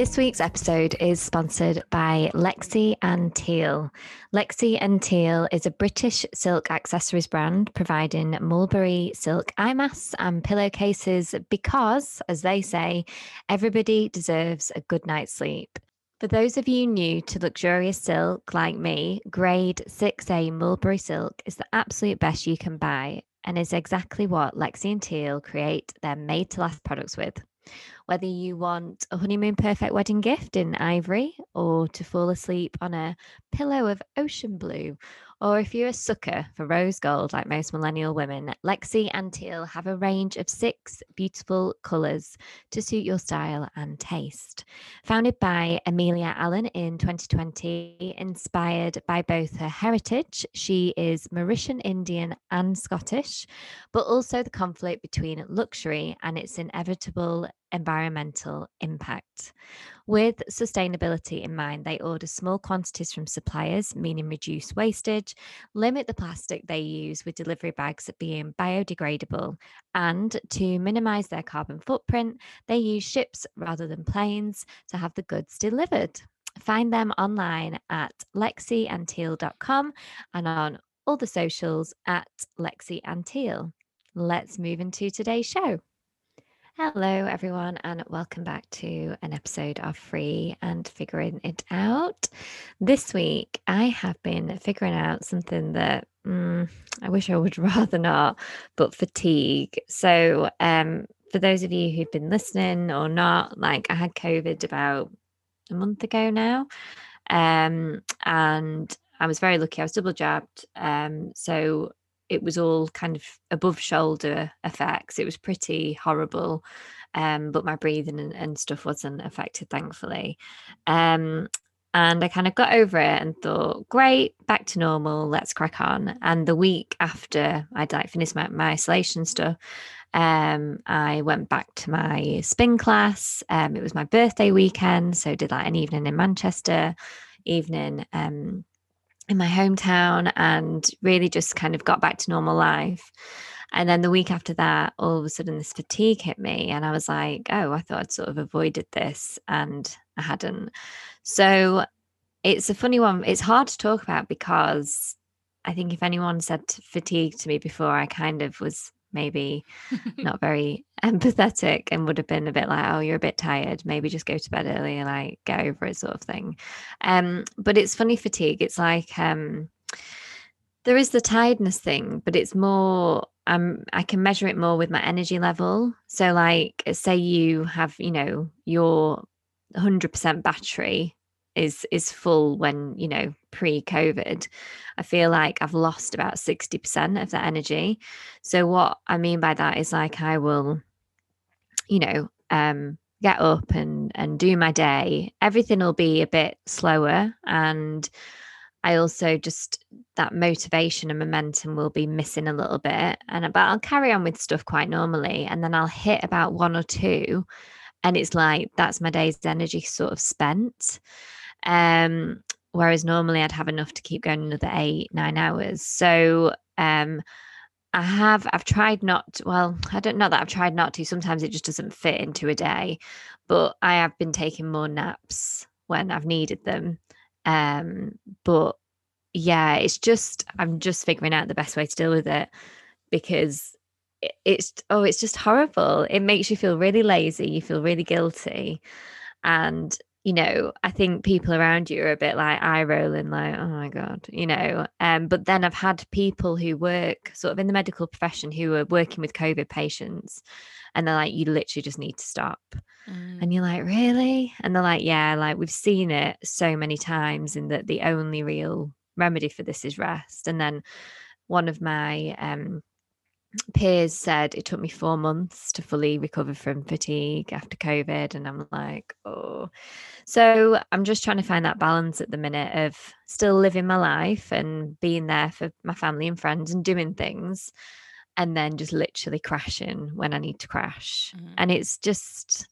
This week's episode is sponsored by Lexi and Teal. Lexi and Teal is a British silk accessories brand providing mulberry silk eye masks and pillowcases because, as they say, everybody deserves a good night's sleep. For those of you new to luxurious silk like me, grade 6A mulberry silk is the absolute best you can buy and is exactly what Lexi and Teal create their made to last products with. Whether you want a honeymoon perfect wedding gift in ivory or to fall asleep on a pillow of ocean blue, or if you're a sucker for rose gold like most millennial women, Lexi and Teal have a range of six beautiful colours to suit your style and taste. Founded by Amelia Allen in 2020, inspired by both her heritage, she is Mauritian Indian and Scottish, but also the conflict between luxury and its inevitable environmental impact. With sustainability in mind, they order small quantities from suppliers, meaning reduce wastage, limit the plastic they use with delivery bags being biodegradable, and to minimize their carbon footprint, they use ships rather than planes to have the goods delivered. Find them online at lexiandteal.com and on all the socials at Lexi and Teal. Let's move into today's show. Hello, everyone, and welcome back to an episode of Free and Figuring It Out. This week, I have been figuring out something that mm, I wish I would rather not, but fatigue. So, um, for those of you who've been listening or not, like I had COVID about a month ago now, um, and I was very lucky. I was double jabbed, um, so it was all kind of above shoulder effects. It was pretty horrible. Um, but my breathing and, and, stuff wasn't affected, thankfully. Um, and I kind of got over it and thought, great, back to normal, let's crack on. And the week after I'd like finished my, my isolation stuff, um, I went back to my spin class. Um, it was my birthday weekend, so did like an evening in Manchester, evening um, in my hometown and really just kind of got back to normal life. And then the week after that, all of a sudden this fatigue hit me. And I was like, oh, I thought I'd sort of avoided this and I hadn't. So it's a funny one. It's hard to talk about because I think if anyone said fatigue to me before, I kind of was maybe not very empathetic and would have been a bit like, oh, you're a bit tired. Maybe just go to bed early and like get over it, sort of thing. Um, but it's funny fatigue. It's like um, there is the tiredness thing, but it's more. Um, I can measure it more with my energy level. So, like, say you have, you know, your 100% battery is is full when you know pre-covid i feel like i've lost about 60% of that energy. So what i mean by that is like i will you know um get up and and do my day. Everything will be a bit slower and i also just that motivation and momentum will be missing a little bit and but i'll carry on with stuff quite normally and then i'll hit about one or two and it's like that's my day's energy sort of spent um, whereas normally I'd have enough to keep going another eight, nine hours. So um, I have, I've tried not, well, I don't know that I've tried not to. Sometimes it just doesn't fit into a day, but I have been taking more naps when I've needed them. Um, but yeah, it's just, I'm just figuring out the best way to deal with it because it's, oh, it's just horrible. It makes you feel really lazy. You feel really guilty. And you know, I think people around you are a bit like eye rolling, like, oh my God, you know. Um, but then I've had people who work sort of in the medical profession who are working with COVID patients and they're like, you literally just need to stop. Mm. And you're like, really? And they're like, yeah, like we've seen it so many times, and that the only real remedy for this is rest. And then one of my um peers said it took me four months to fully recover from fatigue after COVID. And I'm like, oh. So I'm just trying to find that balance at the minute of still living my life and being there for my family and friends and doing things. and then just literally crashing when I need to crash. Mm. And it's just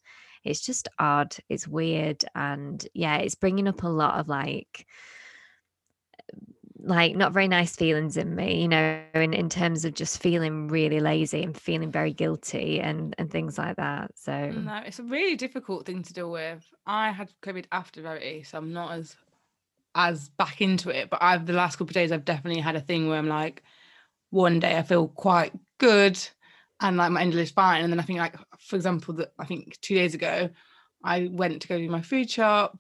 it's just odd. It's weird and yeah, it's bringing up a lot of like like not very nice feelings in me, you know, in, in terms of just feeling really lazy and feeling very guilty and and things like that. So no, it's a really difficult thing to deal with. I had COVID after Verity, so I'm not as as back into it. But I've the last couple of days I've definitely had a thing where I'm like, one day I feel quite good and like my is fine. And then I think like for example that I think two days ago I went to go do my food shop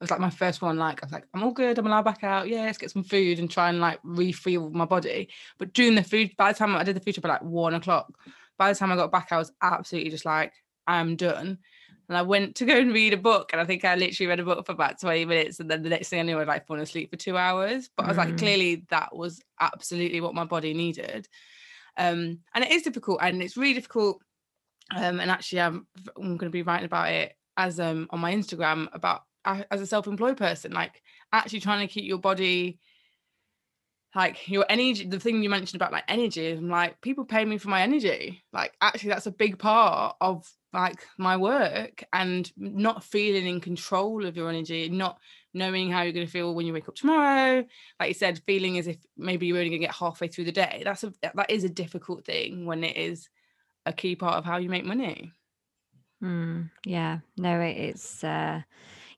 was like my first one. Like I was like, I'm all good. I'm allowed back out. Yeah, let's get some food and try and like refuel my body. But during the food, by the time I did the food shop at like one o'clock, by the time I got back, I was absolutely just like, I'm done. And I went to go and read a book, and I think I literally read a book for about 20 minutes, and then the next thing I knew, I'd like fallen asleep for two hours. But I was like, mm. clearly that was absolutely what my body needed. Um, and it is difficult, and it's really difficult. Um, and actually, I'm I'm going to be writing about it as um on my Instagram about as a self-employed person like actually trying to keep your body like your energy the thing you mentioned about like energy i'm like people pay me for my energy. Like actually that's a big part of like my work and not feeling in control of your energy not knowing how you're going to feel when you wake up tomorrow. Like you said feeling as if maybe you're only going to get halfway through the day. That's a that is a difficult thing when it is a key part of how you make money. Mm, yeah. No it's uh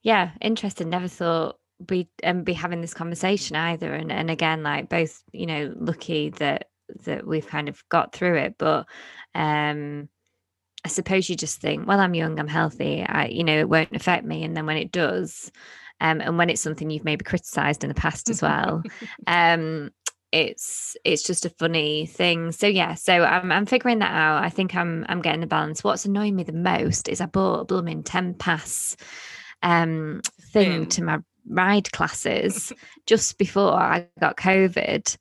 yeah, interesting. Never thought we'd um, be having this conversation either. And and again, like both, you know, lucky that that we've kind of got through it. But um I suppose you just think, well, I'm young, I'm healthy, I, you know, it won't affect me. And then when it does, um, and when it's something you've maybe criticized in the past as well, um, it's it's just a funny thing. So yeah, so I'm I'm figuring that out. I think I'm I'm getting the balance. What's annoying me the most is I bought a blooming 10 pass um, thing to my ride classes just before I got COVID.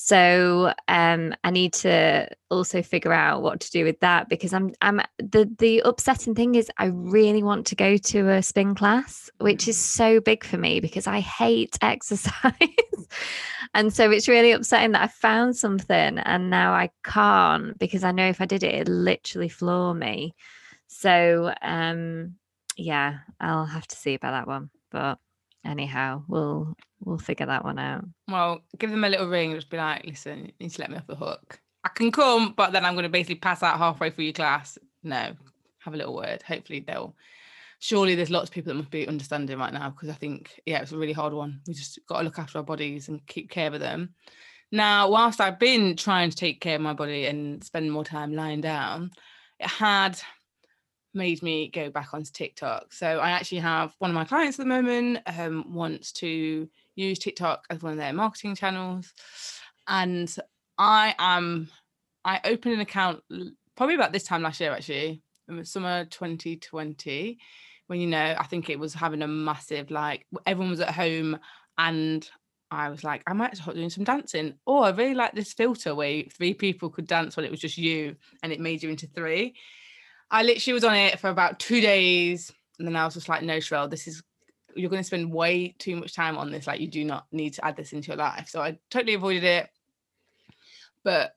So um, I need to also figure out what to do with that because I'm I'm the the upsetting thing is I really want to go to a spin class, which is mm. so big for me because I hate exercise. and so it's really upsetting that I found something and now I can't because I know if I did it, it'd literally floor me. So um yeah, I'll have to see about that one. But anyhow, we'll we'll figure that one out. Well, give them a little ring, just be like, listen, you need to let me off the hook. I can come, but then I'm gonna basically pass out halfway through your class. No, have a little word. Hopefully they'll surely there's lots of people that must be understanding right now because I think, yeah, it's a really hard one. We just got to look after our bodies and keep care of them. Now, whilst I've been trying to take care of my body and spend more time lying down, it had made me go back onto TikTok. So I actually have one of my clients at the moment um, wants to use TikTok as one of their marketing channels, and I am I opened an account probably about this time last year actually, in the summer 2020, when you know I think it was having a massive like everyone was at home and I was like, I might start doing some dancing. Oh, I really like this filter where three people could dance when it was just you and it made you into three. I literally was on it for about two days, and then I was just like, no, Sherelle, this is you're going to spend way too much time on this. Like, you do not need to add this into your life. So I totally avoided it. But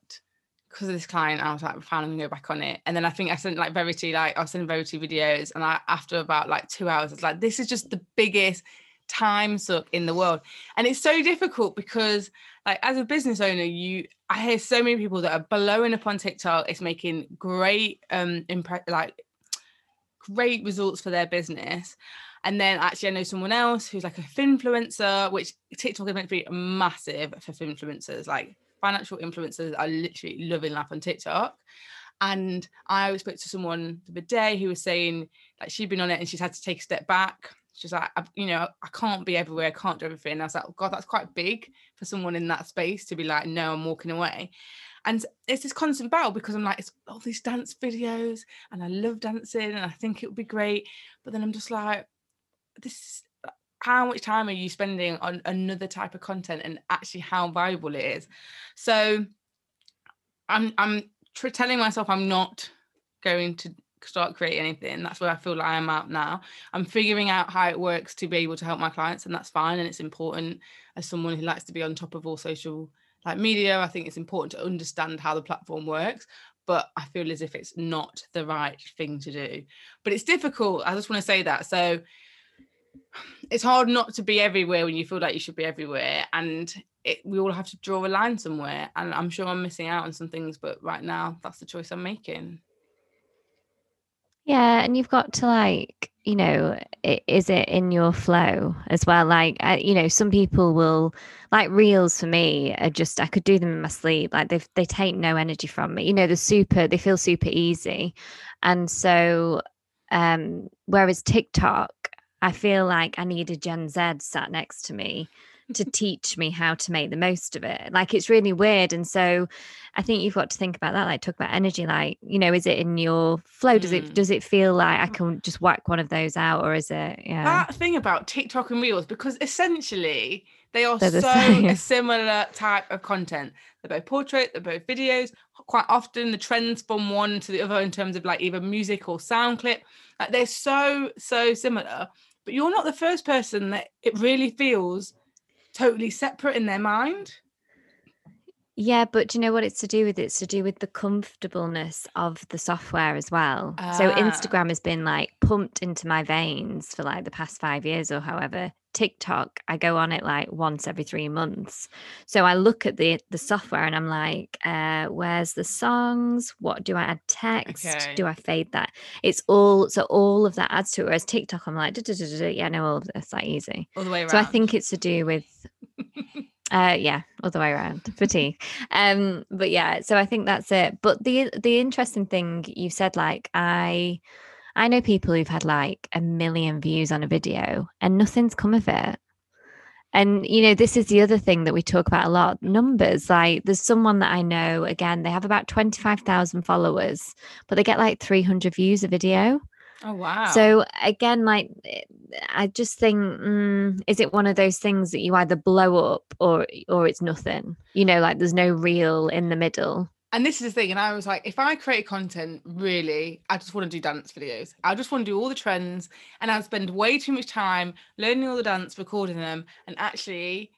because of this client, I was like, fine, I'm gonna go back on it. And then I think I sent like Verity, like I was sending Verity videos, and I after about like two hours, it's like, this is just the biggest time suck in the world. And it's so difficult because like as a business owner, you I hear so many people that are blowing up on TikTok. It's making great um impre- like great results for their business. And then actually, I know someone else who's like a finfluencer, which TikTok is meant to be massive for finfluencers. Like financial influencers are literally loving life on TikTok. And I spoke to someone the other day who was saying like she'd been on it and she's had to take a step back she's like, you know, I can't be everywhere, I can't do everything. And I was like, oh, God, that's quite big for someone in that space to be like, no, I'm walking away. And it's this constant battle because I'm like, it's all these dance videos and I love dancing and I think it would be great. But then I'm just like, this how much time are you spending on another type of content and actually how valuable it is? So I'm I'm telling myself I'm not going to start creating anything. That's where I feel like I am at now. I'm figuring out how it works to be able to help my clients, and that's fine. And it's important as someone who likes to be on top of all social like media, I think it's important to understand how the platform works, but I feel as if it's not the right thing to do. But it's difficult. I just want to say that. So it's hard not to be everywhere when you feel like you should be everywhere. And it, we all have to draw a line somewhere. And I'm sure I'm missing out on some things, but right now, that's the choice I'm making. Yeah, and you've got to like, you know, is it in your flow as well? Like, you know, some people will like reels for me are just I could do them in my sleep. Like they they take no energy from me. You know, the super they feel super easy, and so um whereas TikTok, I feel like I need a Gen Z sat next to me to teach me how to make the most of it. Like it's really weird. And so I think you've got to think about that. Like talk about energy. Like, you know, is it in your flow? Does it mm. does it feel like I can just whack one of those out or is it yeah? That thing about TikTok and Reels, because essentially they are so a similar type of content. They're both portrait, they're both videos. Quite often the trends from one to the other in terms of like either music or sound clip. Like they're so, so similar. But you're not the first person that it really feels totally separate in their mind. Yeah, but do you know what it's to do with? It's to do with the comfortableness of the software as well. Ah. So Instagram has been like pumped into my veins for like the past five years or however. TikTok, I go on it like once every three months. So I look at the the software and I'm like, uh, where's the songs? What do I add text? Okay. Do I fade that? It's all so all of that adds to it. Whereas TikTok, I'm like, yeah, I know all of this like easy. All the way around. So I think it's to do with uh yeah, other way around. Fatigue. um, but yeah, so I think that's it. But the the interesting thing you said, like, I I know people who've had like a million views on a video and nothing's come of it. And, you know, this is the other thing that we talk about a lot numbers. Like, there's someone that I know, again, they have about 25,000 followers, but they get like 300 views a video. Oh, wow. So, again, like, eh, I just think, mm, is it one of those things that you either blow up or, or it's nothing? You know, like there's no real in the middle and this is the thing and i was like if i create content really i just want to do dance videos i just want to do all the trends and i spend way too much time learning all the dance recording them and actually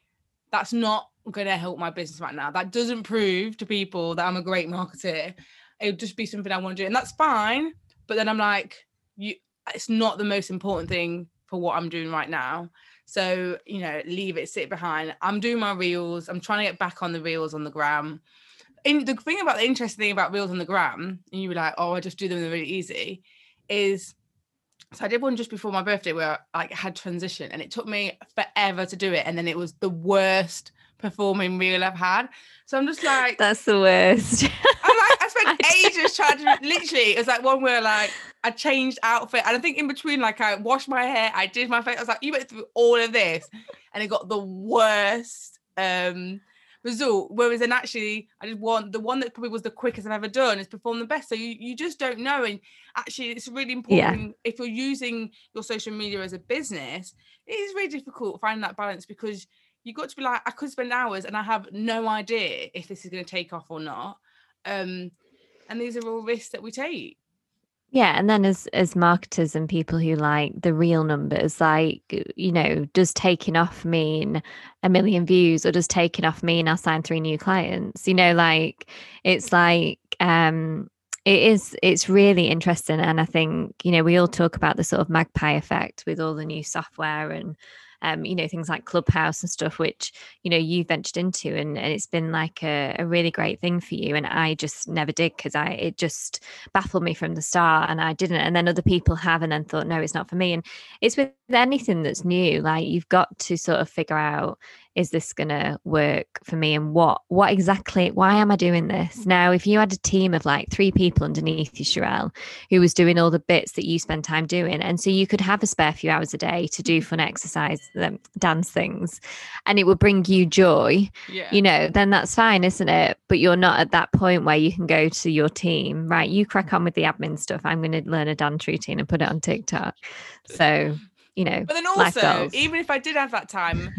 that's not going to help my business right now that doesn't prove to people that i'm a great marketer it would just be something i want to do and that's fine but then i'm like you it's not the most important thing for what i'm doing right now so you know leave it sit behind i'm doing my reels i'm trying to get back on the reels on the gram in, the thing about the interesting thing about reels on the gram, and you were like, oh, I just do them really easy, is so I did one just before my birthday where I like had transition and it took me forever to do it. And then it was the worst performing reel I've had. So I'm just like That's the worst. I spent ages trying to literally it was like one where like I changed outfit and I think in between like I washed my hair, I did my face. I was like, you went through all of this and it got the worst um result. Whereas then actually, I just want the one that probably was the quickest I've ever done is perform the best. So you, you just don't know. And actually, it's really important yeah. if you're using your social media as a business, it is really difficult finding that balance because you've got to be like, I could spend hours and I have no idea if this is going to take off or not. Um, and these are all risks that we take. Yeah, and then as as marketers and people who like the real numbers, like you know, does taking off mean a million views or does taking off mean I'll sign three new clients? You know, like it's like um it is it's really interesting and I think, you know, we all talk about the sort of magpie effect with all the new software and um, you know, things like Clubhouse and stuff, which, you know, you ventured into and, and it's been like a, a really great thing for you. And I just never did because I, it just baffled me from the start and I didn't. And then other people have and then thought, no, it's not for me. And it's with anything that's new, like you've got to sort of figure out, is this going to work for me? And what what exactly why am i doing this? Now if you had a team of like three people underneath you Sherelle, who was doing all the bits that you spend time doing and so you could have a spare few hours a day to do fun exercise um, dance things and it would bring you joy yeah. you know then that's fine isn't it? But you're not at that point where you can go to your team right? You crack on with the admin stuff. I'm going to learn a dance routine and put it on tiktok. So you know but then also even if i did have that time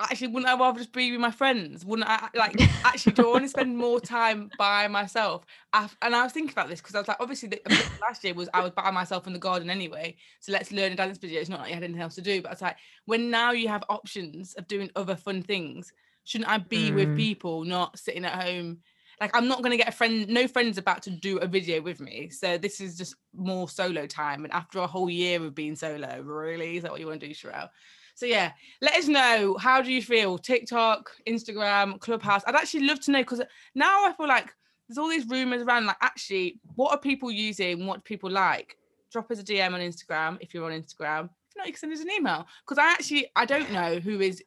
actually wouldn't I rather just be with my friends? Wouldn't I like actually do I want to spend more time by myself? and I was thinking about this because I was like, obviously the, last year was I was by myself in the garden anyway. So let's learn a dance video. It's not like you had anything else to do. But it's like when now you have options of doing other fun things, Shouldn't I be Mm. with people, not sitting at home? Like I'm not gonna get a friend, no friend's about to do a video with me. So this is just more solo time. And after a whole year of being solo, really? Is that what you want to do, Sherelle? So yeah, let us know. How do you feel? TikTok, Instagram, Clubhouse. I'd actually love to know because now I feel like there's all these rumors around. Like, actually, what are people using? What do people like? Drop us a DM on Instagram if you're on Instagram. If not, you can send us an email. Because I actually I don't know who is.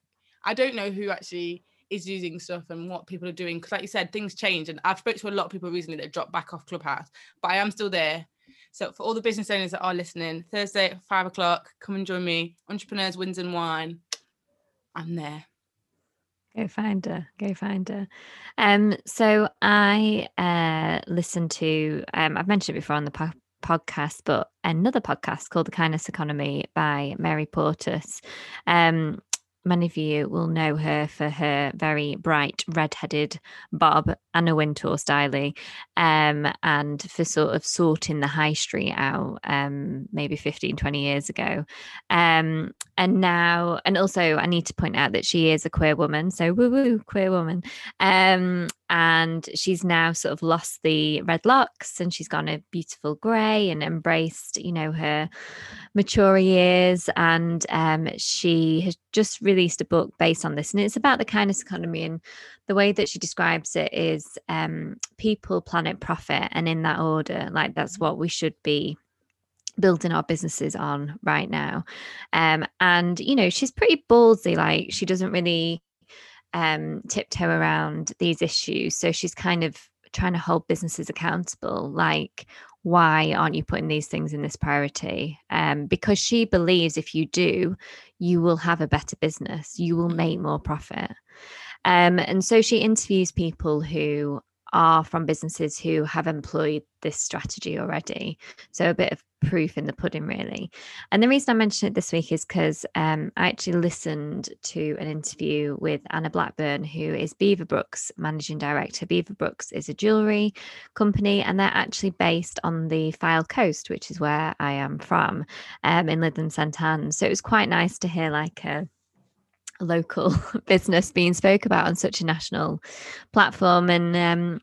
I don't know who actually is using stuff and what people are doing. Because like you said, things change, and I've spoke to a lot of people recently that dropped back off Clubhouse, but I am still there. So for all the business owners that are listening, Thursday at five o'clock, come and join me. Entrepreneurs, Wins and Wine. I'm there. Go find her. Go find her. Um, so I uh listened to um I've mentioned it before on the po- podcast, but another podcast called The Kindness Economy by Mary Portas. Um many of you will know her for her very bright red-headed bob Anna Wintour style um and for sort of sorting the high street out um maybe 15 20 years ago. Um and now and also i need to point out that she is a queer woman so woo woo queer woman. Um and she's now sort of lost the red locks and she's gone a beautiful grey and embraced you know her mature years. And um she has just released a book based on this. And it's about the kindness economy and the way that she describes it is um people planet profit and in that order. Like that's what we should be building our businesses on right now. Um and you know she's pretty ballsy like she doesn't really um tiptoe around these issues. So she's kind of trying to hold businesses accountable like why aren't you putting these things in this priority? Um because she believes if you do you will have a better business. You will make more profit. Um and so she interviews people who are from businesses who have employed this strategy already. So a bit of proof in the pudding, really. And the reason I mention it this week is because um, I actually listened to an interview with Anna Blackburn, who is Beaverbrooks managing director. Beaverbrooks is a jewelry company, and they're actually based on the Fylde Coast, which is where I am from, um, in Lytham St Anne's. So it was quite nice to hear like a local business being spoke about on such a national platform. And um,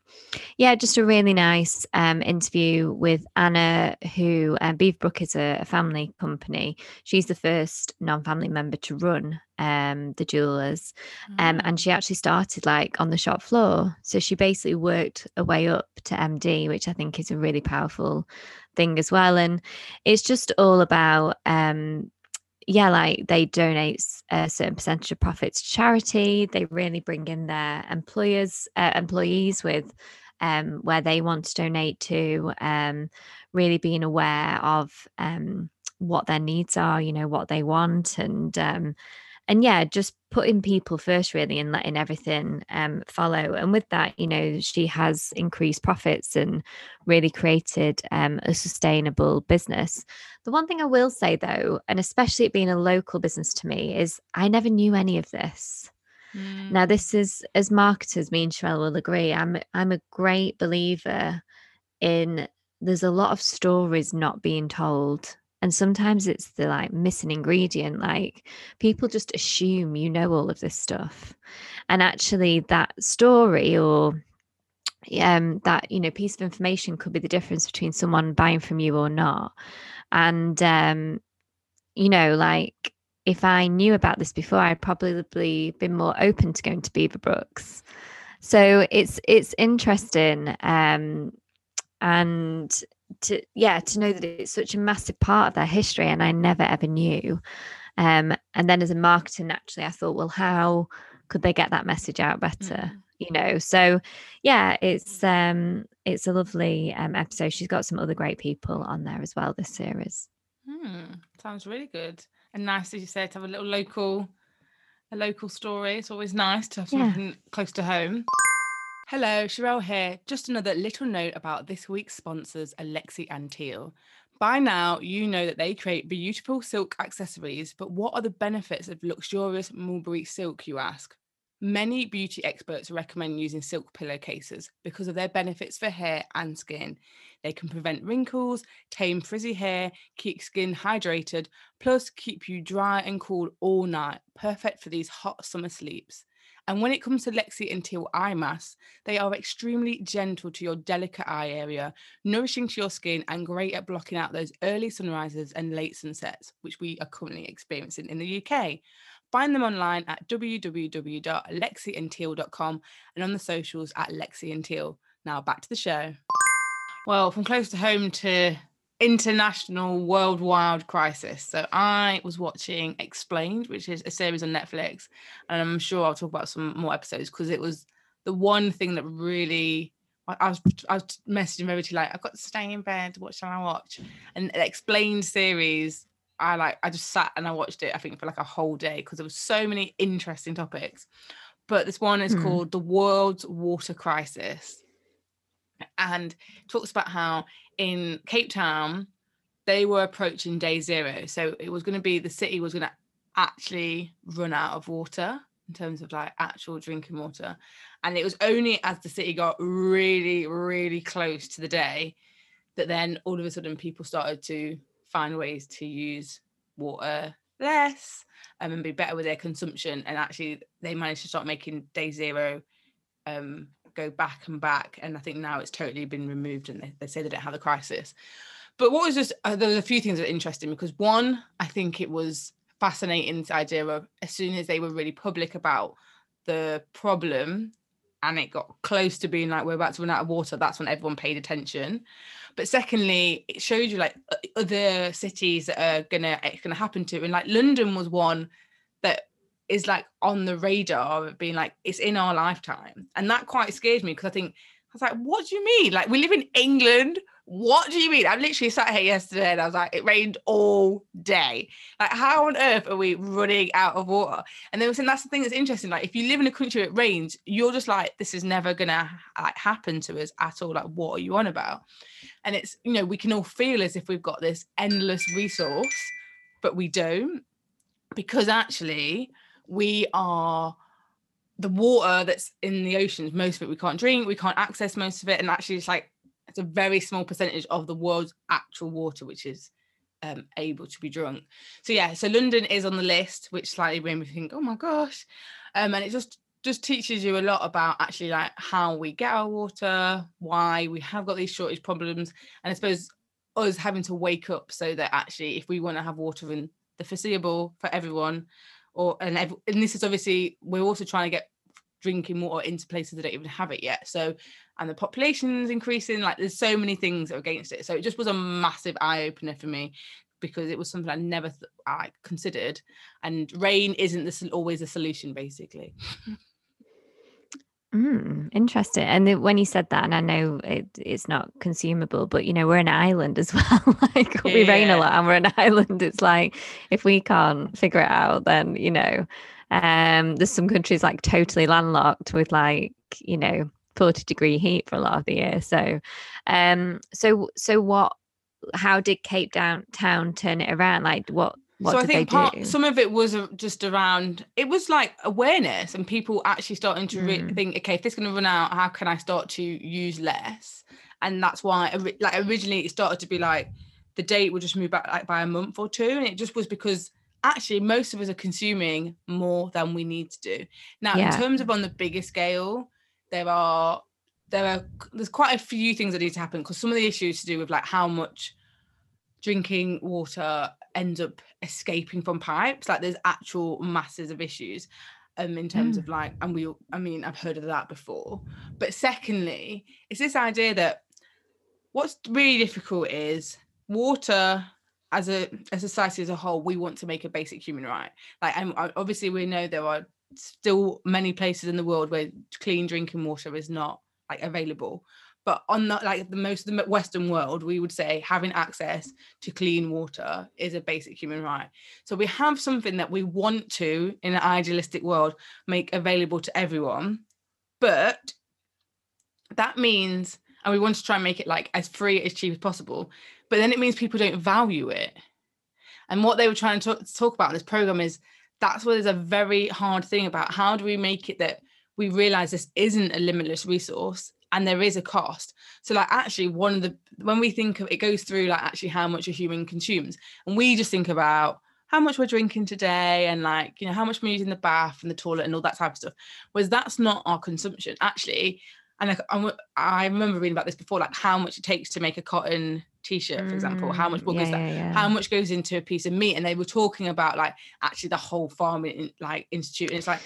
yeah just a really nice um, interview with anna who uh, beaverbrook is a, a, family company. She's the first non-family member to run um, the jewelers um, and she actually started like on the shop floor. So she basically worked her way up to md which i think is a really powerful thing as well. And it's just all about um, yeah, like they donate a certain percentage of profits to charity. They really bring in their employers, uh, employees with um, where they want to donate to. Um, really being aware of um, what their needs are, you know, what they want, and um, and yeah, just putting people first, really, and letting everything um, follow. And with that, you know, she has increased profits and really created um, a sustainable business. The one thing I will say, though, and especially it being a local business to me, is I never knew any of this. Mm. Now, this is as marketers, me and Sherelle will agree. I'm I'm a great believer in there's a lot of stories not being told and sometimes it's the like missing ingredient like people just assume you know all of this stuff. And actually that story or um that you know piece of information could be the difference between someone buying from you or not. And um you know like if i knew about this before i'd probably been more open to going to beaverbrooks so it's it's interesting um and to yeah to know that it's such a massive part of their history and i never ever knew um and then as a marketer naturally i thought well how could they get that message out better mm. you know so yeah it's um it's a lovely um episode she's got some other great people on there as well this series hmm. sounds really good and nice as you said to have a little local a local story it's always nice to have something yeah. close to home Hello, Sherelle here. Just another little note about this week's sponsors, Lexi and Teal. By now, you know that they create beautiful silk accessories, but what are the benefits of luxurious mulberry silk, you ask? Many beauty experts recommend using silk pillowcases because of their benefits for hair and skin. They can prevent wrinkles, tame frizzy hair, keep skin hydrated, plus keep you dry and cool all night, perfect for these hot summer sleeps. And when it comes to Lexi and Teal eye masks, they are extremely gentle to your delicate eye area, nourishing to your skin and great at blocking out those early sunrises and late sunsets, which we are currently experiencing in the UK. Find them online at www.lexiandteal.com and on the socials at Lexi and Teal. Now back to the show. Well, from close to home to international worldwide crisis. So I was watching Explained, which is a series on Netflix, and I'm sure I'll talk about some more episodes because it was the one thing that really I was I was messaging Verity like I've got to stay in bed. What shall I watch? And the Explained series, I like I just sat and I watched it. I think for like a whole day because there was so many interesting topics. But this one is hmm. called the World's Water Crisis, and talks about how in Cape Town, they were approaching day zero. So it was going to be the city was going to actually run out of water in terms of like actual drinking water. And it was only as the city got really, really close to the day that then all of a sudden people started to find ways to use water less um, and be better with their consumption. And actually, they managed to start making day zero um, go back and back. And I think now it's totally been removed and they, they say they don't have a crisis. But what was just, uh, there a few things that are interesting because one, I think it was fascinating the idea of as soon as they were really public about the problem and it got close to being like we're about to run out of water that's when everyone paid attention but secondly it showed you like other cities that are gonna it's gonna happen to and like london was one that is like on the radar of being like it's in our lifetime. And that quite scares me because i think i was like what do you mean? Like we live in england? What do you mean? I literally sat here yesterday and i was like it rained all day. Like how on earth are we running out of water? And were saying that's the thing that's interesting like if you live in a country it rains you're just like this is never gonna like happen to us at all. Like what are you on about? And it's you know we can all feel as if we've got this endless resource but we don't. Because actually we are the water that's in the oceans most of it we can't drink we can't access most of it and actually it's like it's a very small percentage of the world's actual water which is um, able to be drunk. So yeah so london is on the list which slightly made me think oh my gosh. Um, and it just just teaches you a lot about actually like how we get our water why we have got these shortage problems and i suppose us having to wake up so that actually if we want to have water in the foreseeable for everyone or and and this is obviously we're also trying to get drinking water into places that don't even have it yet. So and the population is increasing. Like there's so many things against it. So it just was a massive eye opener for me because it was something I never th- I considered. And rain isn't always a solution, basically. Mm, interesting. And when you said that, and I know it, it's not consumable, but you know, we're an island as well. like yeah. we rain a lot and we're an island. It's like if we can't figure it out, then you know, um, there's some countries like totally landlocked with like, you know, 40 degree heat for a lot of the year. So um, so so what how did Cape Town town turn it around? Like what what so I think part, some of it was just around it was like awareness and people actually starting to re- mm. think, okay, if this is going to run out, how can I start to use less? And that's why, like originally, it started to be like the date would just move back like by a month or two, and it just was because actually most of us are consuming more than we need to do. Now, yeah. in terms of on the bigger scale, there are there are there's quite a few things that need to happen because some of the issues to do with like how much drinking water ends up escaping from pipes. Like there's actual masses of issues um in terms mm. of like and we I mean I've heard of that before. But secondly, it's this idea that what's really difficult is water as a, a society as a whole, we want to make a basic human right. Like, and obviously, we know there are still many places in the world where clean drinking water is not like available but on the like the most of the western world we would say having access to clean water is a basic human right. So we have something that we want to in an idealistic world make available to everyone but that means and we want to try and make it like as free as cheap as possible but then it means people don't value it. And what they were trying to talk, about in this program is that's where there's a very hard thing about how do we make it that we realize this isn't a limitless resource and there is a cost so like actually one of the when we think of it goes through like actually how much a human consumes and we just think about how much we're drinking today and like you know how much we're using the bath and the toilet and all that type of stuff whereas that's not our consumption actually and like I'm, i remember reading about this before like how much it takes to make a cotton t-shirt for example how much Mm, yeah, that yeah, yeah. how much goes into a piece of meat and they were talking about like actually the whole farming like institute and it's like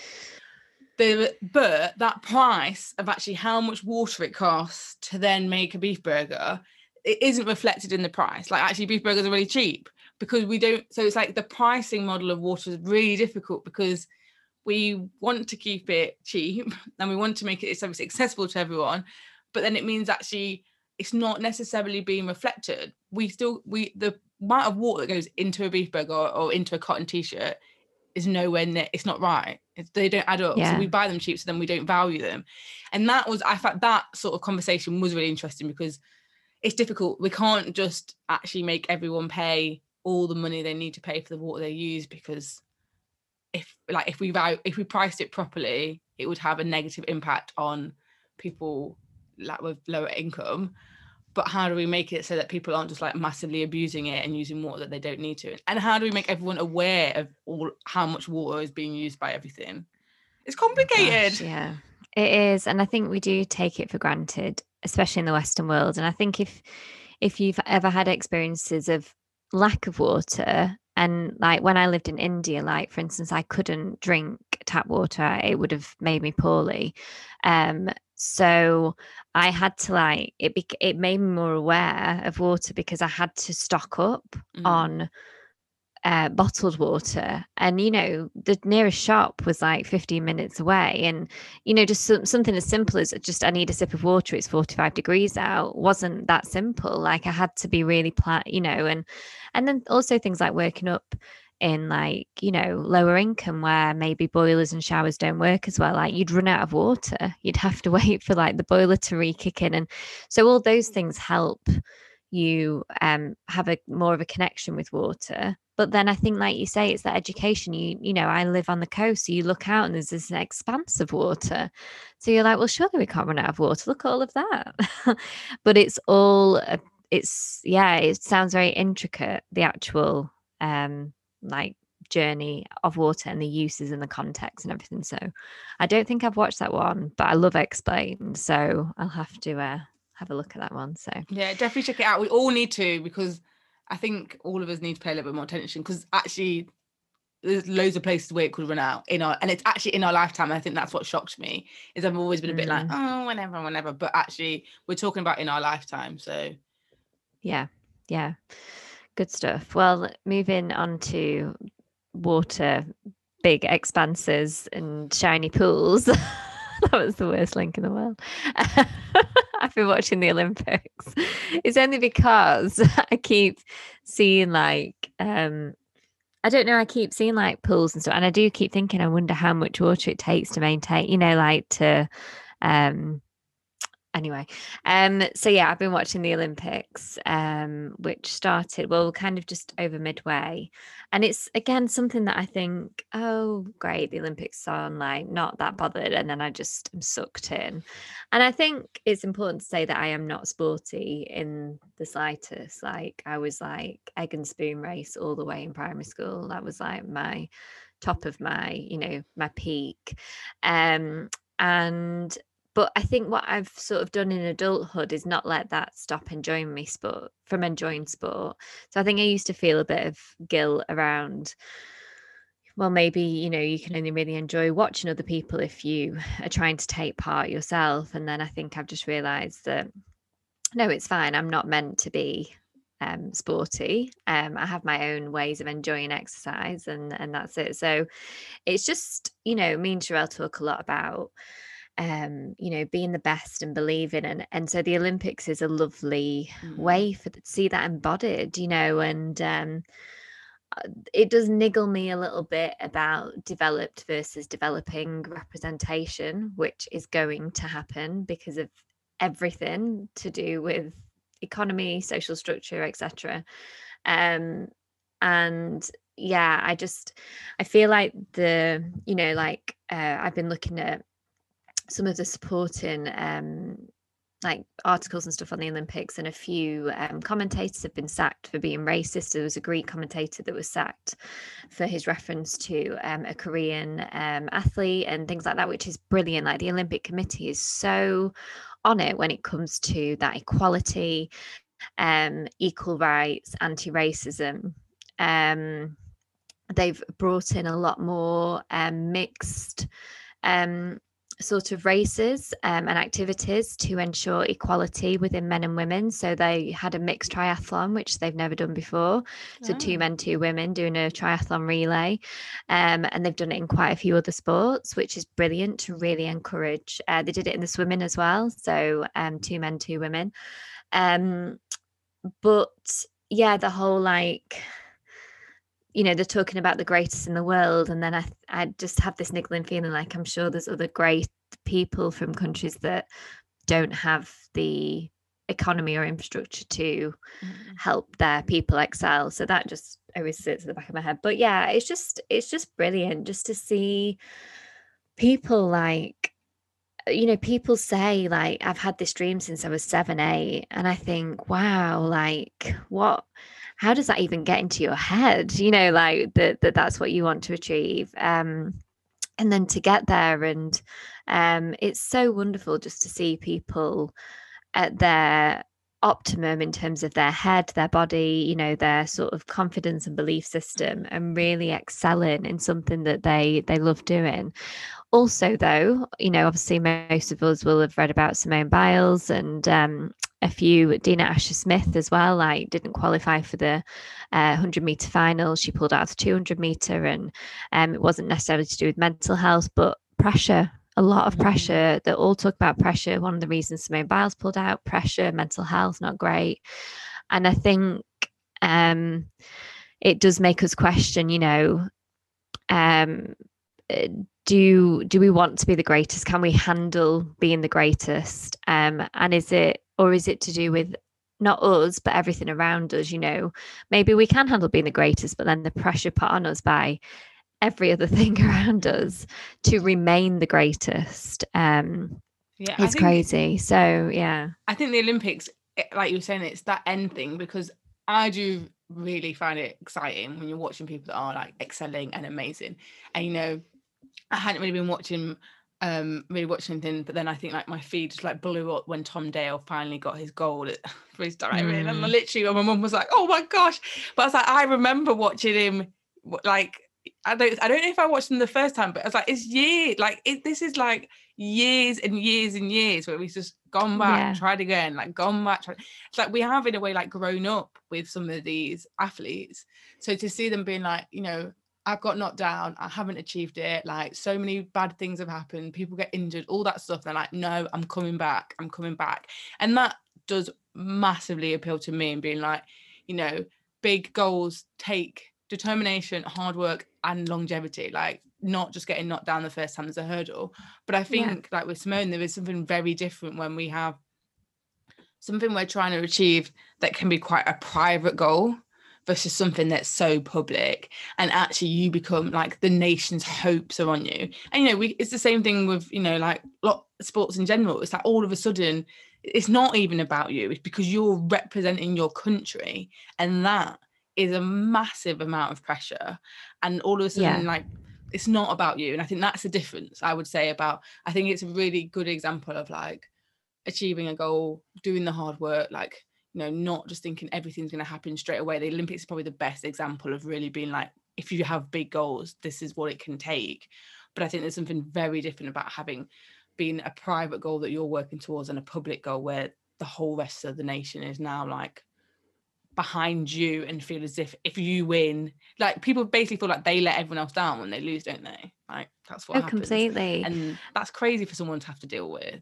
the but that price of actually how much water it costs to then make a beef burger it isn't reflected in the price. Like actually beef burgers are really cheap because we don't so it's like the pricing model of water is really difficult because we want to keep it cheap and we want to make it so it's accessible to everyone but then it means actually it's not necessarily being reflected. We still we the amount of water that goes into a beef burger or, or into a cotton t-shirt is nowhere near it's not right it's, they don't add up Yeah. so we buy them cheap so then we don't value them. And that was i thought that sort of conversation was really interesting because it's difficult. We can't just actually make everyone pay all the money they need to pay for the water they use because if like if we value if we priced it properly it would have a negative impact on people like with lower income but how do we make it so that people aren't just like massively abusing it and using water that they don't need to? And how do we make everyone aware of all how much water is being used by everything? It's complicated Gosh, yeah, it is, and I think we do take it for granted, especially in the Western world. And I think if if you've ever had experiences of lack of water, and like when I lived in India, like for instance, I couldn't drink tap water; it would have made me poorly. Um, so I had to like it. Bec- it made me more aware of water because I had to stock up Mm. on uh, bottled water and you know the nearest shop was like 15 minutes away and you know just some, something as simple as just i need a sip of water it's 45 degrees out wasn't that simple like i had to be really pla- you know and and then also things like working up in like you know lower income where maybe boilers and showers don't work as well like you'd run out of water. You'd have to wait for like the boiler to re-kick in. And so all those things help you um have a more of a connection with water. But then i think like you say it's that education. You you know i live on the coast so you look out and there's this expanse of water. So you're like well surely we can't run out of water. Look at all of that. But it's all uh, it's yeah it sounds very intricate the actual um like journey of water and the uses and the context and everything so i don't think i've watched that one but i love explained so i'll have to uh have a look at that one so Yeah, definitely check it out. We all need to because I think all of us need to pay a little bit more attention because actually there's loads of places where it could run out in our and it's actually in our lifetime. I think that's what shocked me is I've always been a bit like, oh, whenever, whenever. But actually we're talking about in our lifetime. So Yeah, yeah. Good stuff. Well, moving on to water, big expanses and shiny pools. that was the worst link in the world. I've been watching the Olympics. It's only because I keep seeing like um I don't know, I keep seeing like pools and stuff and I do keep thinking I wonder how much water it takes to maintain, you know, like to um anyway um so yeah i've been watching the olympics um which started well kind of just over midway. And it's again something that i think oh great the olympics are on like not that bothered and then i just am sucked in. And i think it's important to say that i am not sporty in the slightest. Like i was like egg and spoon race all the way in primary school. That was like my top of my you know my peak. Um and but I think what I've sort of done in adulthood is not let that stop enjoying me sport from enjoying sport. So I think I used to feel a bit of guilt around well maybe you know you can only really enjoy watching other people if you are trying to take part yourself. And then I think I've just realized that no it's fine I'm not meant to be um sporty. Um I have my own ways of enjoying exercise and and that's it. So it's just you know me and Sherelle talk a lot about um you know being the best and believing and and so the olympics is a lovely Mm. way for to see that embodied you know and um uh, it does niggle me a little bit about developed versus developing representation which is going to happen because of everything to do with economy social structure etc um and yeah i just i feel like the you know like uh, i've been looking at some of the supporting um like articles and stuff on the Olympics, and a few um, commentators have been sacked for being racist. There was a Greek commentator that was sacked for his reference to um, a Korean um, athlete and things like that, which is brilliant. Like the Olympic Committee is so on it when it comes to that equality, um, equal rights, anti-racism. Um, they've brought in a lot more um, mixed um, sort of races um, and activities to ensure equality within men and women. So they had a mixed triathlon, which they've never done before. So two men, two women doing a triathlon relay. Um, and they've done it in quite a few other sports, which is brilliant to really encourage. Uh, they did it in the swimming as well. So um, two men, two women. Um, but yeah, the whole like you know they're talking about the greatest in the world and then i i just have this niggling feeling like i'm sure there's other great people from countries that don't have the economy or infrastructure to mm. help their people excel so that just always sits at the back of my head but yeah it's just it's just brilliant just to see people like you know people say like i've had this dream since i was 7 8 and i think wow like what how does that even get into your head? You know like that, that that's what you want to achieve um and then to get there and um it's so wonderful just to see people at their optimum in terms of their head their body you know their sort of confidence and belief system and really excelling in something that they they love doing also though you know obviously most of us will have read about simone biles and um, a few dina asher smith as well like didn't qualify for the uh, 100 meter final. She pulled out the 200 meter and um, it wasn't necessarily to do with mental health but pressure a lot of mm-hmm. pressure. That all talk about pressure. One of the reasons simone biles pulled out pressure mental health not great. And i think um, it does make us question you know um, do do we want to be the greatest? Can we handle being the greatest? Um and is it or is it to do with not us but everything around us you know? Maybe we can handle being the greatest but then the pressure put on us by every other thing around us to remain the greatest um yeah it's crazy. So yeah. I think the olympics eh, like you were saying it's that end thing because i do really find it exciting when you're watching people that are like excelling and amazing. And you know I hadn't really been watching um really watching anything but then I think like my feed just like blew up when Tom Daley finally got his goal for his diary mm. and literally my mum was like oh my gosh but I was like I remember watching him like I don't I don't know if I watched him the first time but I was like it's years like it, this is like years and years and years where we've just gone back yeah. tried again like gone back tried. it's like we have in a way like grown up with some of these athletes so to see them being like you know I've got knocked down. I haven't achieved it. Like so many bad things have happened. People get injured, all that stuff. They're like, no, I'm coming back. I'm coming back. And that does massively appeal to me and being like, you know, big goals take determination, hard work, and longevity. Like not just getting knocked down the first time there's a hurdle. But I think yeah. like with Simone, there is something very different when we have something we're trying to achieve that can be quite a private goal versus something that's so public and actually you become like the nation's hopes are on you. And you know we it's the same thing with you know like lot sports in general. It's like all of a sudden it's not even about you. It's because you're representing your country and that is a massive amount of pressure. And all of a sudden yeah. like it's not about you. And i think that's the difference i would say about i think it's a really good example of like achieving a goal doing the hard work like you know not just thinking everything's going to happen straight away. The olympics is probably the best example of really being like if you have big goals this is what it can take. But i think there's something very different about having been a private goal that you're working towards and a public goal where the whole rest of the nation is now like behind you and feel as if if you win. Like people basically feel like they let everyone else down when they lose don't they? Like that's what oh, happens. completely. And that's crazy for someone to have to deal with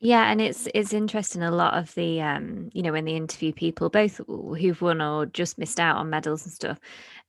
yeah, and it's it's interesting. A lot of the um, you know, when they interview people, both who've won or just missed out on medals and stuff,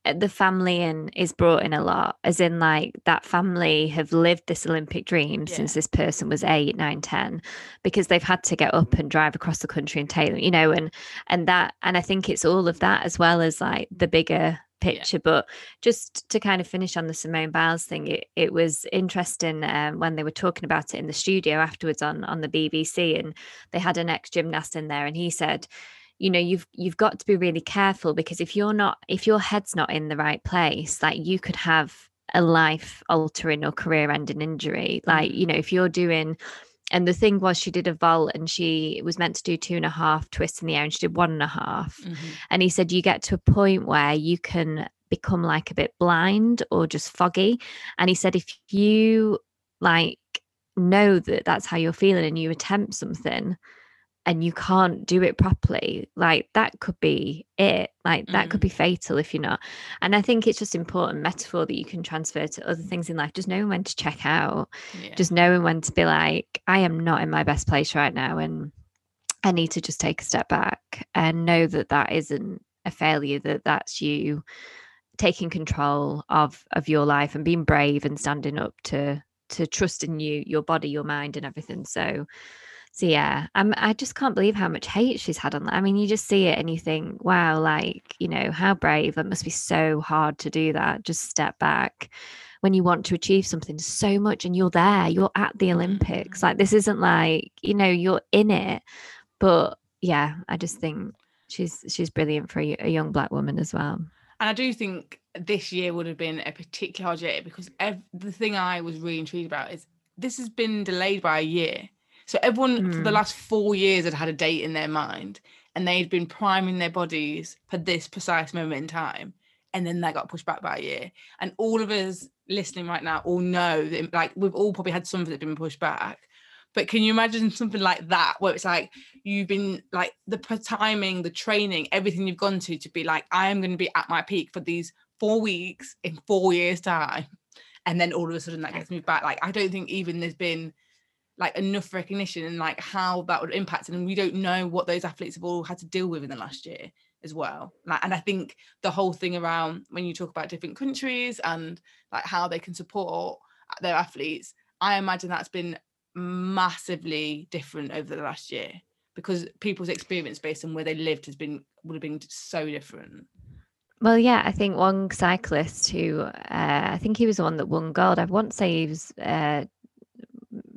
eh, the family and is brought in a lot. As in, like that family have lived this Olympic dream yeah. since this person was eight, nine, ten, because they've had to get up and drive across the country and take, them, you know, and and that, and I think it's all of that as well as like the bigger picture. Yeah. But just to kind of finish on the Simone Biles thing, it, it was interesting um, when they were talking about it in the studio afterwards on on the BBC, and they had an ex gymnast in there, and he said, you know, you've you've got to be really careful because if you're not, if your head's not in the right place, like you could have a life altering or career ending injury. Like, you know, if you're doing and the thing was she did a vault and she was meant to do two and a half twists in the air and she did one and a half. Mm-hmm. and he said you get to a point where you can become like a bit blind or just foggy and he said if you like know that that's how you're feeling and you attempt something and you can't do it properly like that could be it like that mm. could be mm. fatal if you're not and i think it's just important metaphor that you can transfer to other things in life just knowing when to check out yeah. just knowing when to be like i am not in my best place right now and i need to just take a step back and know that that isn't a failure that that's you taking control of of your life and being brave and standing up to to trust in you your body your mind and everything so so yeah, I'm, I just can't believe how much hate she's had on that. I mean, you just see it and you think, wow, like, you know, how brave. It must be so hard to do that. Just step back when you want to achieve something so much and you're there, you're at the Olympics. Like, mm. this isn't like, you know, you're in it. But yeah, I just think she's she's brilliant for a, a young black woman as well. And I do think this year would have been a particular hard year because ev- the thing I was really intrigued about is this has been delayed by a year. So everyone mm. for the hmm. last four years had had a date in their mind and they'd been priming their bodies for this precise moment in time. And then that got pushed back by a year. And all of us listening right now all know that like we've all probably had something that's been pushed back. But can you imagine something like that where it's like you've been like the timing, the training, everything you've gone to to be like, I am going to be at my peak for these four weeks in four years' time. And then all of a sudden that gets moved back. Like I don't think even there's been like enough recognition and like how that would impact and we don't know what those athletes have all had to deal with in the last year as well like and i think the whole thing around when you talk about different countries and like how they can support their athletes i imagine that's been massively different over the last year because people's experience based on where they lived has been would have been so different well, yeah, I think one cyclist who uh, I think he was the one that won gold. I want to say he was uh,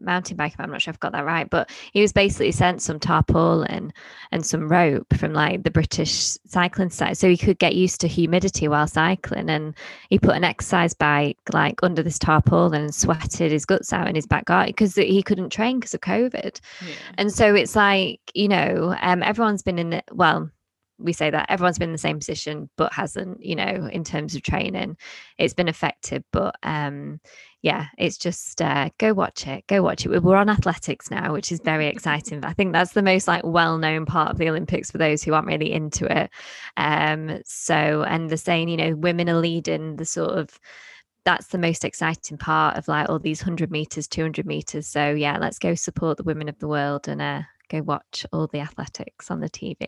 mountain bike, I'm not sure I've got that right, but he was basically sent some tarpaulin and some rope from like the British cycling site so he could get used to humidity while cycling. And he put an exercise bike like under this tarpaulin and sweated his guts out in his back garden because he couldn't train because of COVID. Yeah. And so it's like, you know, um, everyone's been in it, well, we say that everyone's been in the same position but hasn't you know in terms of training it's been effective but um yeah, it's just uh, go watch it. Go watch it. We're on athletics now, which is very exciting. I think that's the most like well-known part of the Olympics for those who aren't really into it. Um, so, and the saying, you know, women are leading the sort of that's the most exciting part of like all these 100 meters 200 meters so yeah let's go support the women of the world and uh, go watch all the athletics on the tv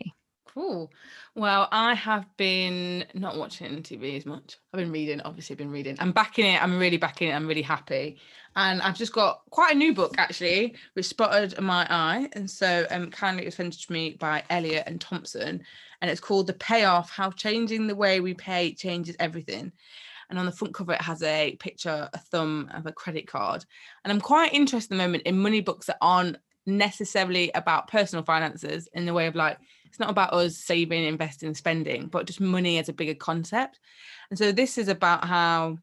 Cool. Well, I have been not watching TV as much. I've been reading, obviously, been reading. I'm back in it. I'm really back in it. I'm really happy. And I've just got quite a new book actually, which spotted my eye. And so um kindly sent to me by Elliott and Thompson. And it's called The Payoff How Changing the Way We Pay Changes Everything. And on the front cover, it has a picture, a thumb of a credit card. And I'm quite interested at the moment in money books that aren't necessarily about personal finances in the way of like it's not about us saving, investing, spending, but just money as a bigger concept. And so this is about how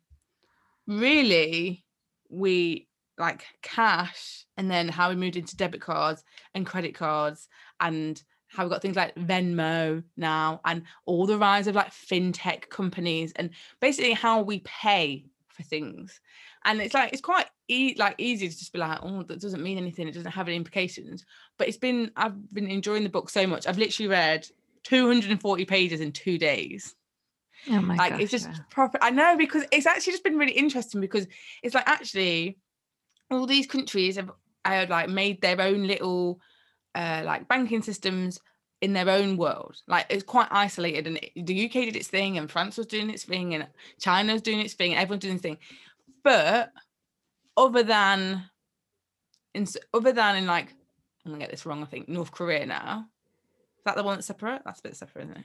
really we like cash and then how we moved into debit cards and credit cards and how we've got things like Venmo now and all the rise of like fintech companies and basically how we pay for things and it's like it's quite e- like easy to just be like oh that doesn't mean anything it doesn't have any implications but it's been i've been enjoying the book so much i've literally read 240 pages in two days oh my like gosh, it's just yeah. proper i know because it's actually just been really interesting because it's like actually all these countries have, have like made their own little uh like banking systems in their own world. Like it's quite isolated, and the UK did its thing, and France was doing its thing, and China's doing its thing, and everyone's doing its thing but other than in other than in like I'm gonna get this wrong, I think North Korea now, Is that the one that's separate? That's a bit separate, isn't it?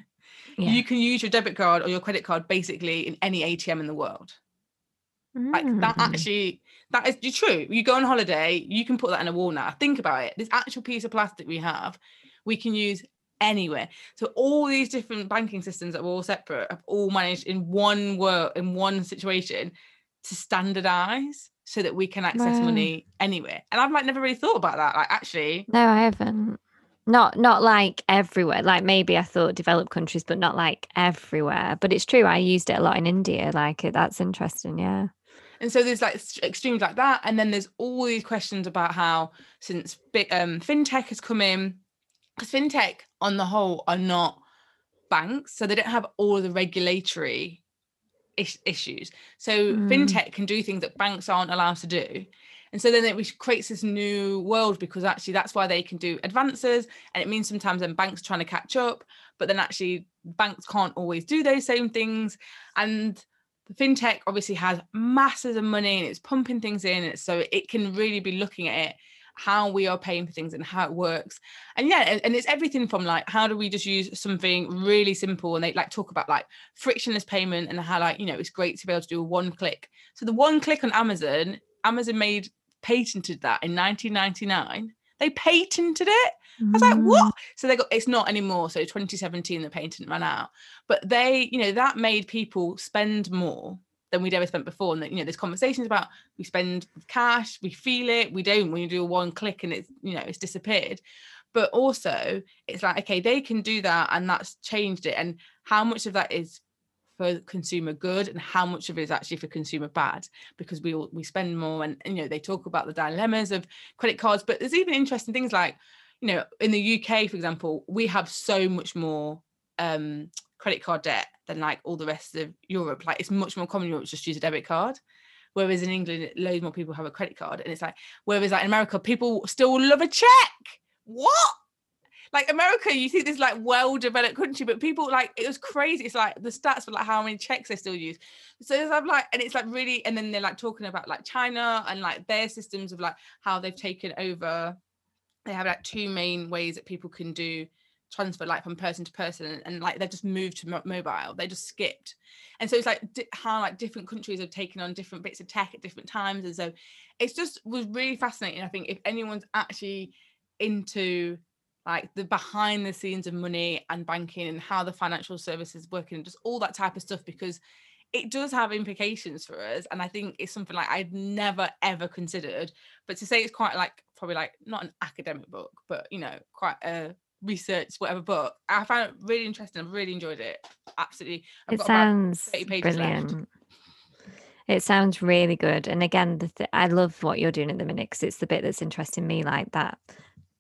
Yeah. You can use your debit card or your credit card basically in any ATM in the world. Like that Mm. actually, that is true. You go on holiday, you can put that in a wall now. Think about it. This actual piece of plastic we have, we can use anywhere. So all these different banking systems that were all separate have all managed in one world, in one situation, to standardize so that we can access Wow. money anywhere. And I've like never really thought about that. Like actually, No, I haven't. Not not like everywhere. Like maybe I thought developed countries, but not like everywhere. But it's true. I used it a lot in India. Like that's interesting. Yeah. And so there's like extremes like that, and then there's all these questions about how since um, fintech has come in, because fintech on the whole are not banks, so they don't have all the regulatory is- issues. So Mm. fintech can do things that banks aren't allowed to do. And so then it creates this new world because actually that's why they can do advances. And it means sometimes then banks trying to catch up, but then actually banks can't always do those same things. And the fintech obviously has masses of money and it's pumping things in. And so it can really be looking at it, how we are paying for things and how it works. And yeah, and, and it's everything from like how do we just use something really simple and they like talk about like frictionless payment and how like, you know, it's great to be able to do a one click. So the one click on Amazon, Amazon made patented that in 1999. They patented it. I was like, Mm. what? So they got it's not anymore. So 2017, the patent ran out. But they, you know, that made people spend more than we'd ever spent before. And that, you know, there's conversations about we spend cash, we feel it, we don't when you do one click and it's, you know, it's disappeared. But also it's like, okay, they can do that and that's changed it. And how much of that is for consumer good and how much of it is actually for consumer bad because we all we spend more and you know they talk about the dilemmas of credit cards but there's even interesting things like you know in the UK for example we have so much more um credit card debt than like all the rest of Europe like it's much more common in Europe just use a debit card whereas in England loads more people have a credit card and it's like whereas like in America people still love a check what like America, you see this like well-developed country, but people like it was crazy. It's like the stats for like how many checks they still use. So I'm like, and it's like really, and then they're like talking about like China and like their systems of like how they've taken over. They have like two main ways that people can do transfer like from person to person and, and, like they've just moved to mo- mobile. They just skipped. And so it's like di- how like different countries have taken on different bits of tech at different times and so it's just was really fascinating i think if anyone's actually into like the behind the scenes of money and banking and how the financial services work and just all that type of stuff because it does have implications for us and i think it's something like i'd never ever considered. But to say it's quite like probably like not an academic book but you know quite a research whatever book i found it really interesting i really enjoyed it absolutely I've it got sounds 30 pages left. brilliant. It sounds really good. And again, the th- I love what you're doing at the minute because it's the bit that's interesting me, like that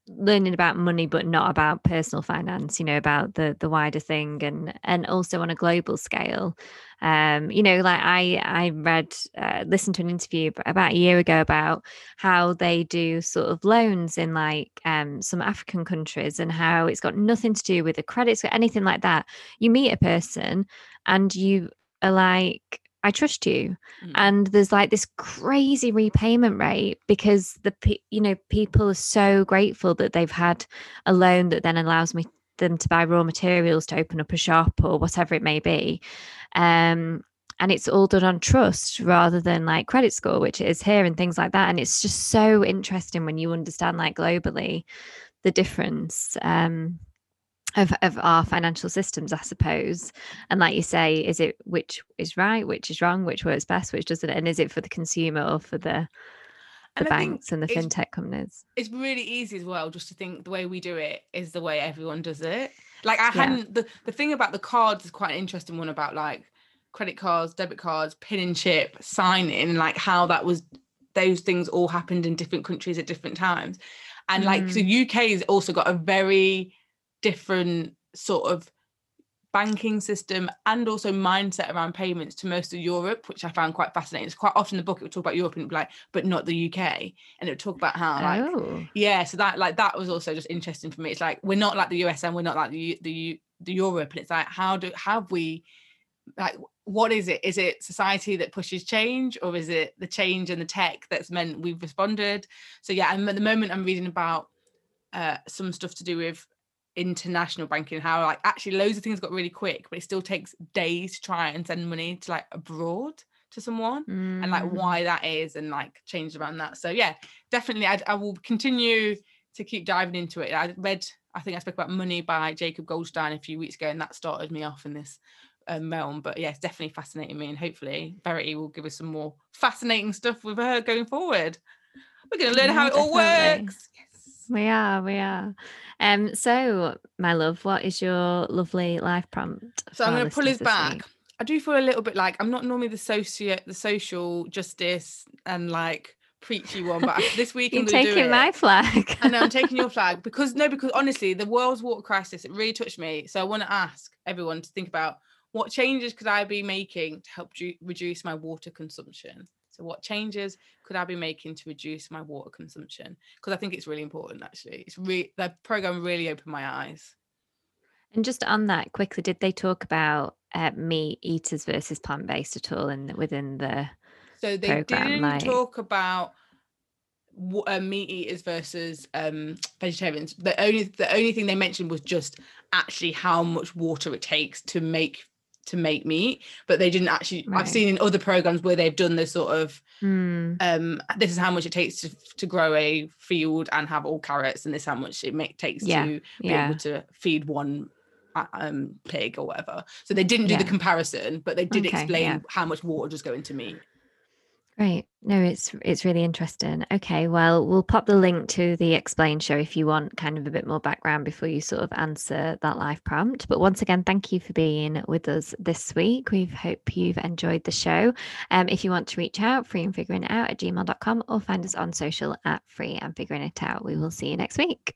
learning about money, but not about personal finance. You know, about the the wider thing, and and also on a global scale. Um, you know, like I I read, uh, listened to an interview about a year ago about how they do sort of loans in like um some African countries, and how it's got nothing to do with the credits or anything like that. You meet a person, and you are like I trust you. Mm. And there's like this crazy repayment rate because the you know people are so grateful that they've had a loan that then allows me them to buy raw materials to open up a shop or whatever it may be. Um and it's all done on trust rather than like credit score which it is here and things like that and it's just so interesting when you understand like globally the difference um of, of our financial systems, I suppose. And like you say, is it which is right, which is wrong, which works best, which doesn't, and is it for the consumer or for the the And banks and the fintech companies? it's really easy as well just to think the way we do it is the way everyone does it like i Yeah. hadn't the, the thing about the cards is quite an interesting one about like credit cards debit cards pin and chip signing like how that was those things all happened in different countries at different times and like so mm. uk has also got a very different sort of banking system and also mindset around payments to most of Europe, which I found quite fascinating. It's quite often the book it would talk about Europe and it'd be like, but not the UK. And it would talk about how like oh, yeah, so that like that was also just interesting for me. It's like we're not like the US and we're not like the the the Europe, and it's like how do have we like what is it? Is it society that pushes change, or is it the change and the tech that's meant we've responded? So yeah, and at the moment I'm reading about uh, some stuff to do with international banking how like actually loads of things got really quick but it still takes days to try and send money to like abroad to someone mm. and like mm. why that is and like change around that. So yeah definitely I, I will continue to keep diving into it. I read i think i spoke about money by jacob goldstein a few weeks ago and that started me off in this um, realm. But yeah it's definitely fascinating me and hopefully verity will give us some more fascinating stuff with her going forward. We're going to learn how it all works we are, we are. Um, so my love, what is your lovely life prompt? So I'm going to pull his back. Week? I do feel a little bit like I'm not normally the social, the social justice and like preachy one, but this week You're I'm taking my flag. I know I'm taking your flag because no, because honestly, the world's water crisis it really touched me. So I want to ask everyone to think about what changes could I be making to help ju- reduce my water consumption. So, what changes could I be making to reduce my water consumption? Because I think it's really important. Actually, it's really the program really opened my eyes. And just on that quickly, did they talk about uh, meat eaters versus plant based at all in within the? So they program, didn't like... talk about uh, meat eaters versus um, vegetarians. The only the only thing they mentioned was just actually how much water it takes to make to make meat but they didn't actually right. i've seen in other programs where they've done this sort of mm. um this is how much it takes to, to grow a field and have all carrots and this how much it make, takes yeah. to be yeah. able to feed one uh, um pig or whatever so they didn't do yeah. the comparison but they did okay, explain how much water does go into meat Right. No, it's it's really interesting. Okay, well, we'll pop the link to the explain show if you want kind of a bit more background before you sort of answer that live prompt. But once again, thank you for being with us this week. We hope you've enjoyed the show. Um, if you want to reach out, free and figuring it out at gmail.com or find us on social at free and figuring it out. We will see you next week.